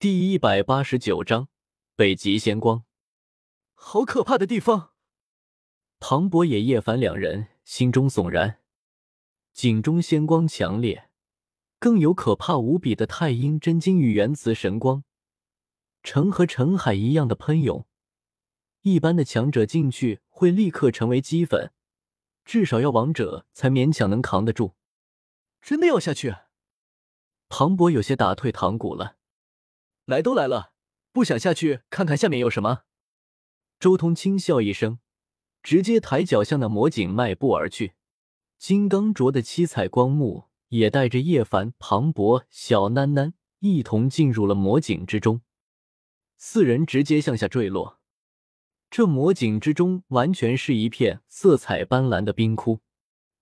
第一百八十九章北极仙光。好可怕的地方！庞博也、叶凡两人心中悚然。井中仙光强烈，更有可怕无比的太阴真经与元磁神光，成和澄海一样的喷涌。一般的强者进去会立刻成为齑粉，至少要王者才勉强能扛得住。真的要下去？庞博有些打退堂鼓了。来都来了，不想下去看看下面有什么？周通轻笑一声，直接抬脚向那魔井迈步而去。金刚镯的七彩光幕也带着叶凡、庞博、小囡囡一同进入了魔井之中。四人直接向下坠落。这魔井之中完全是一片色彩斑斓的冰窟，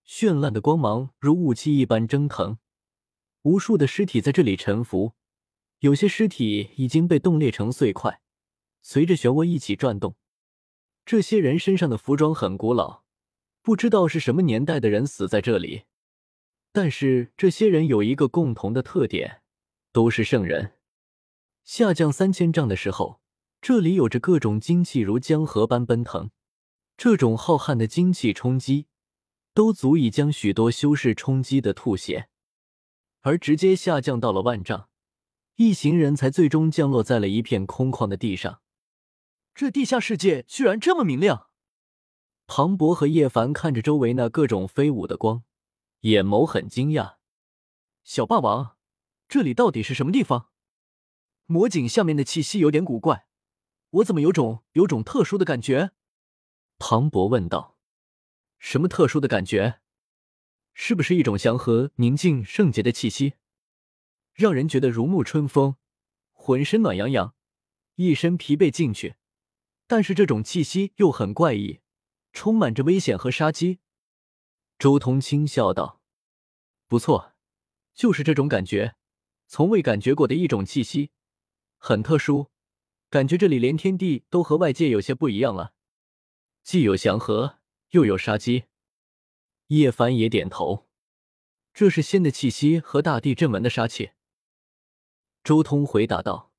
绚烂的光芒如雾气一般蒸腾，无数的尸体在这里沉浮，有些尸体已经被冻裂成碎块，随着漩涡一起转动。这些人身上的服装很古老。不知道是什么年代的人死在这里，但是这些人有一个共同的特点，都是圣人。下降三千丈的时候，这里有着各种精气如江河般奔腾，这种浩瀚的精气冲击，都足以将许多修士冲击的吐血。而直接下降到了万丈，一行人才最终降落在了一片空旷的地上。这地下世界居然这么明亮！庞博和叶凡看着周围那各种飞舞的光，眼眸很惊讶。小霸王，这里到底是什么地方？魔井下面的气息有点古怪，我怎么有种有种特殊的感觉？庞博问道。什么特殊的感觉？是不是一种祥和、宁静、圣洁的气息，让人觉得如沐春风，浑身暖洋洋，一身疲惫进去，但是这种气息又很怪异。充满着危险和杀机，周通轻笑道：“不错，就是这种感觉，从未感觉过的一种气息，很特殊，感觉这里连天地都和外界有些不一样了，既有祥和，又有杀机。”叶凡也点头：“这是仙的气息和大地震纹的杀气。”周通回答道：“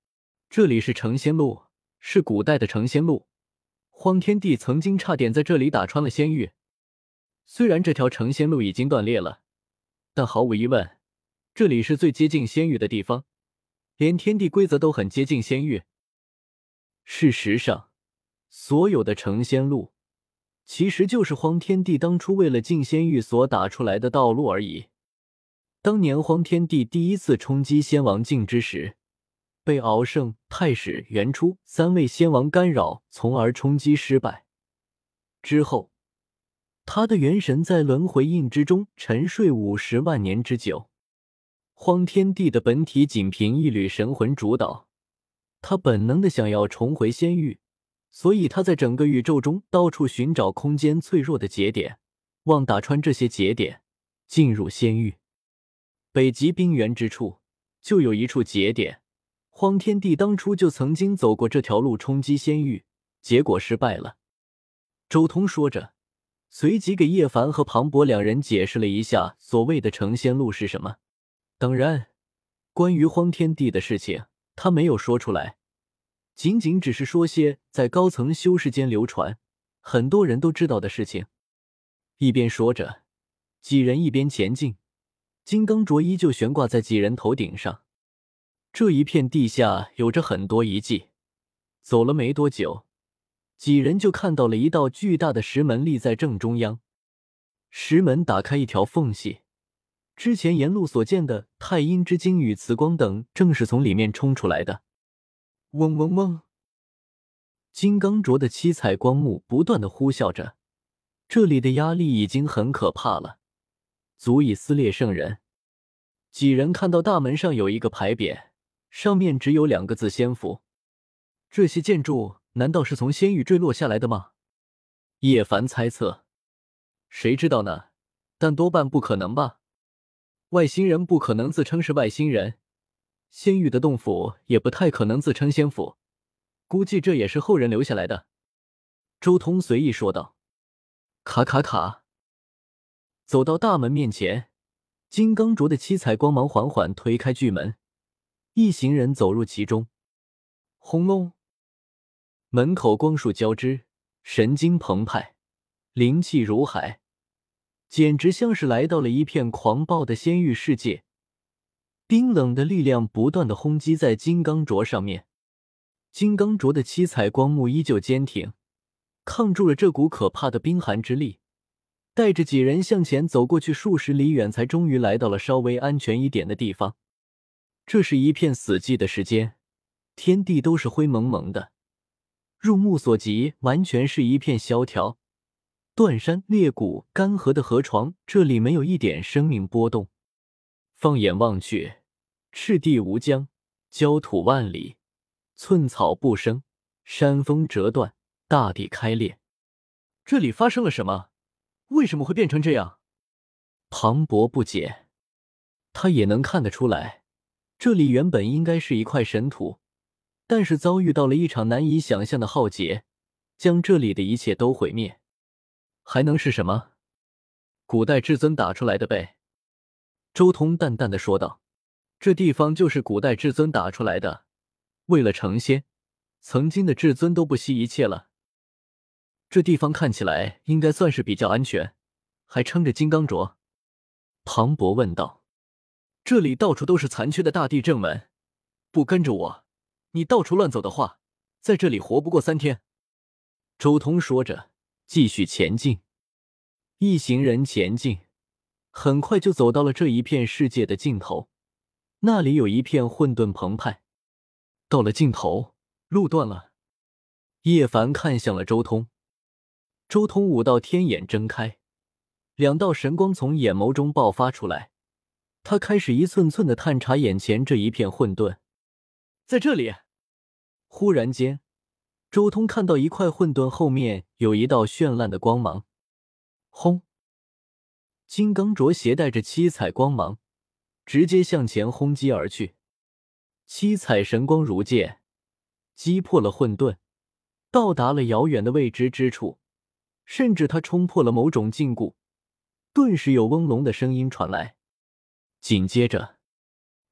这里是成仙路，是古代的成仙路。”荒天帝曾经差点在这里打穿了仙域，虽然这条成仙路已经断裂了，但毫无疑问，这里是最接近仙域的地方，连天地规则都很接近仙域。事实上，所有的成仙路其实就是荒天帝当初为了进仙域所打出来的道路而已。当年荒天帝第一次冲击仙王境之时。被敖胜、太史、元初三位仙王干扰，从而冲击失败。之后，他的元神在轮回印之中沉睡五十万年之久。荒天帝的本体仅凭一缕神魂主导，他本能的想要重回仙域，所以他在整个宇宙中到处寻找空间脆弱的节点，望打穿这些节点，进入仙域。北极冰原之处就有一处节点。荒天帝当初就曾经走过这条路冲击仙域，结果失败了。周通说着，随即给叶凡和庞博两人解释了一下所谓的成仙路是什么。当然，关于荒天帝的事情，他没有说出来，仅仅只是说些在高层修士间流传、很多人都知道的事情。一边说着，几人一边前进，金刚镯依旧悬挂在几人头顶上。这一片地下有着很多遗迹，走了没多久，几人就看到了一道巨大的石门立在正中央。石门打开一条缝隙，之前沿路所见的太阴之精与磁光等，正是从里面冲出来的。嗡嗡嗡，金刚镯的七彩光幕不断的呼啸着，这里的压力已经很可怕了，足以撕裂圣人。几人看到大门上有一个牌匾。上面只有两个字“仙府”，这些建筑难道是从仙域坠落下来的吗？叶凡猜测，谁知道呢？但多半不可能吧。外星人不可能自称是外星人，仙域的洞府也不太可能自称仙府，估计这也是后人留下来的。周通随意说道。卡卡卡，走到大门面前，金刚镯的七彩光芒缓缓推开巨门。一行人走入其中，轰隆，门口光束交织，神经澎湃，灵气如海，简直像是来到了一片狂暴的仙域世界。冰冷的力量不断的轰击在金刚镯上面，金刚镯的七彩光幕依旧坚挺，抗住了这股可怕的冰寒之力。带着几人向前走过去数十里远，才终于来到了稍微安全一点的地方。这是一片死寂的时间，天地都是灰蒙蒙的，入目所及完全是一片萧条。断山裂谷、干涸的河床，这里没有一点生命波动。放眼望去，赤地无疆，焦土万里，寸草不生，山峰折断，大地开裂。这里发生了什么？为什么会变成这样？庞博不解，他也能看得出来，这里原本应该是一块神土，但是遭遇到了一场难以想象的浩劫，将这里的一切都毁灭。还能是什么？古代至尊打出来的呗。周通淡淡的说道：“这地方就是古代至尊打出来的，为了成仙，曾经的至尊都不惜一切了。”这地方看起来应该算是比较安全，还撑着金刚镯。庞博问道：“这里到处都是残缺的大地正门，不跟着我，你到处乱走的话，在这里活不过三天。”周通说着，继续前进。一行人前进，很快就走到了这一片世界的尽头，那里有一片混沌澎湃。到了尽头，路断了。叶凡看向了周通。周通五道天眼睁开，两道神光从眼眸中爆发出来。他开始一寸寸的探查眼前这一片混沌。在这里，忽然间，周通看到一块混沌后面有一道绚烂的光芒。轰！金刚镯携带着七彩光芒，直接向前轰击而去。七彩神光如剑，击破了混沌，到达了遥远的未知之处。甚至他冲破了某种禁锢，顿时有嗡隆的声音传来。紧接着，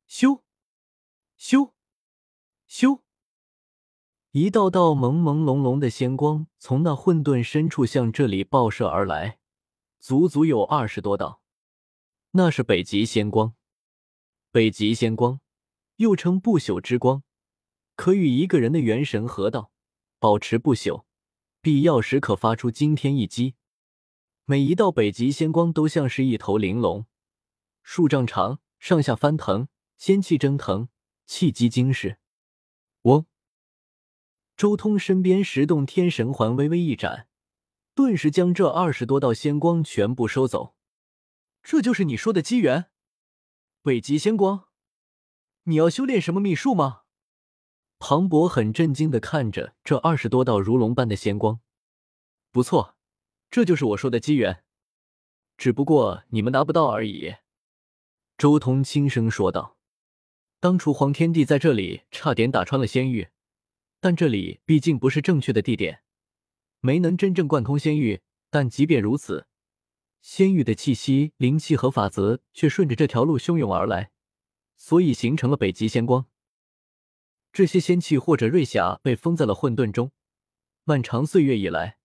咻，咻，咻，一道道朦朦胧胧的仙光从那混沌深处向这里爆射而来，足足有二十多道。那是北极仙光。北极仙光又称不朽之光，可与一个人的元神合道，保持不朽。必要时可发出惊天一击。每一道北极仙光都像是一头玲珑，数丈长，上下翻腾，仙气蒸腾，气机惊世。嗡！周通身边十洞天神环微微一展，顿时将这二十多道仙光全部收走。这就是你说的机缘？北极仙光？你要修炼什么秘术吗？庞博很震惊的看着这二十多道如龙般的仙光，不错，这就是我说的机缘，只不过你们拿不到而已。周通轻声说道：“当初黄天帝在这里差点打穿了仙域，但这里毕竟不是正确的地点，没能真正贯通仙域。但即便如此，仙域的气息、灵气和法则却顺着这条路汹涌而来，所以形成了北极仙光。”这些仙气或者瑞霞被封在了混沌中，漫长岁月以来，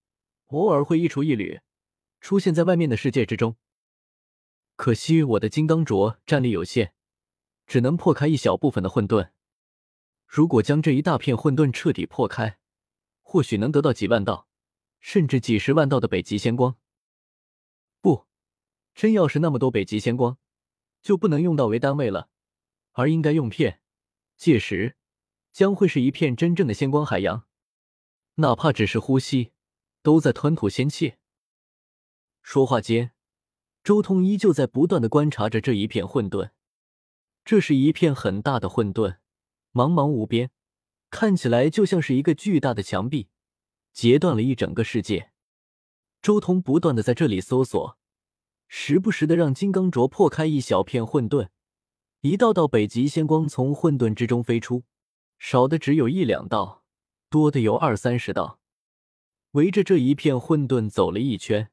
偶尔会溢出一缕，出现在外面的世界之中。可惜我的金刚镯战力有限，只能破开一小部分的混沌。如果将这一大片混沌彻底破开，或许能得到几万道，甚至几十万道的北极仙光。不，真要是那么多北极仙光，就不能用道为单位了，而应该用片。届时。将会是一片真正的仙光海洋，哪怕只是呼吸，都在吞吐仙气。说话间，周通依旧在不断的观察着这一片混沌。这是一片很大的混沌，茫茫无边，看起来就像是一个巨大的墙壁，截断了一整个世界。周通不断的在这里搜索，时不时的让金刚镯破开一小片混沌，一道道北极仙光从混沌之中飞出。少的只有一两道，多的有二三十道。围着这一片混沌走了一圈，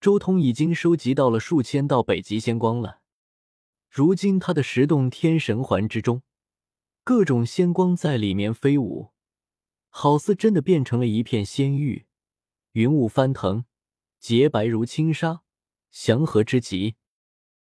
周通已经收集到了数千道北极仙光了。如今他的十洞天神环之中，各种仙光在里面飞舞，好似真的变成了一片仙域，云雾翻腾，洁白如轻纱，祥和之极。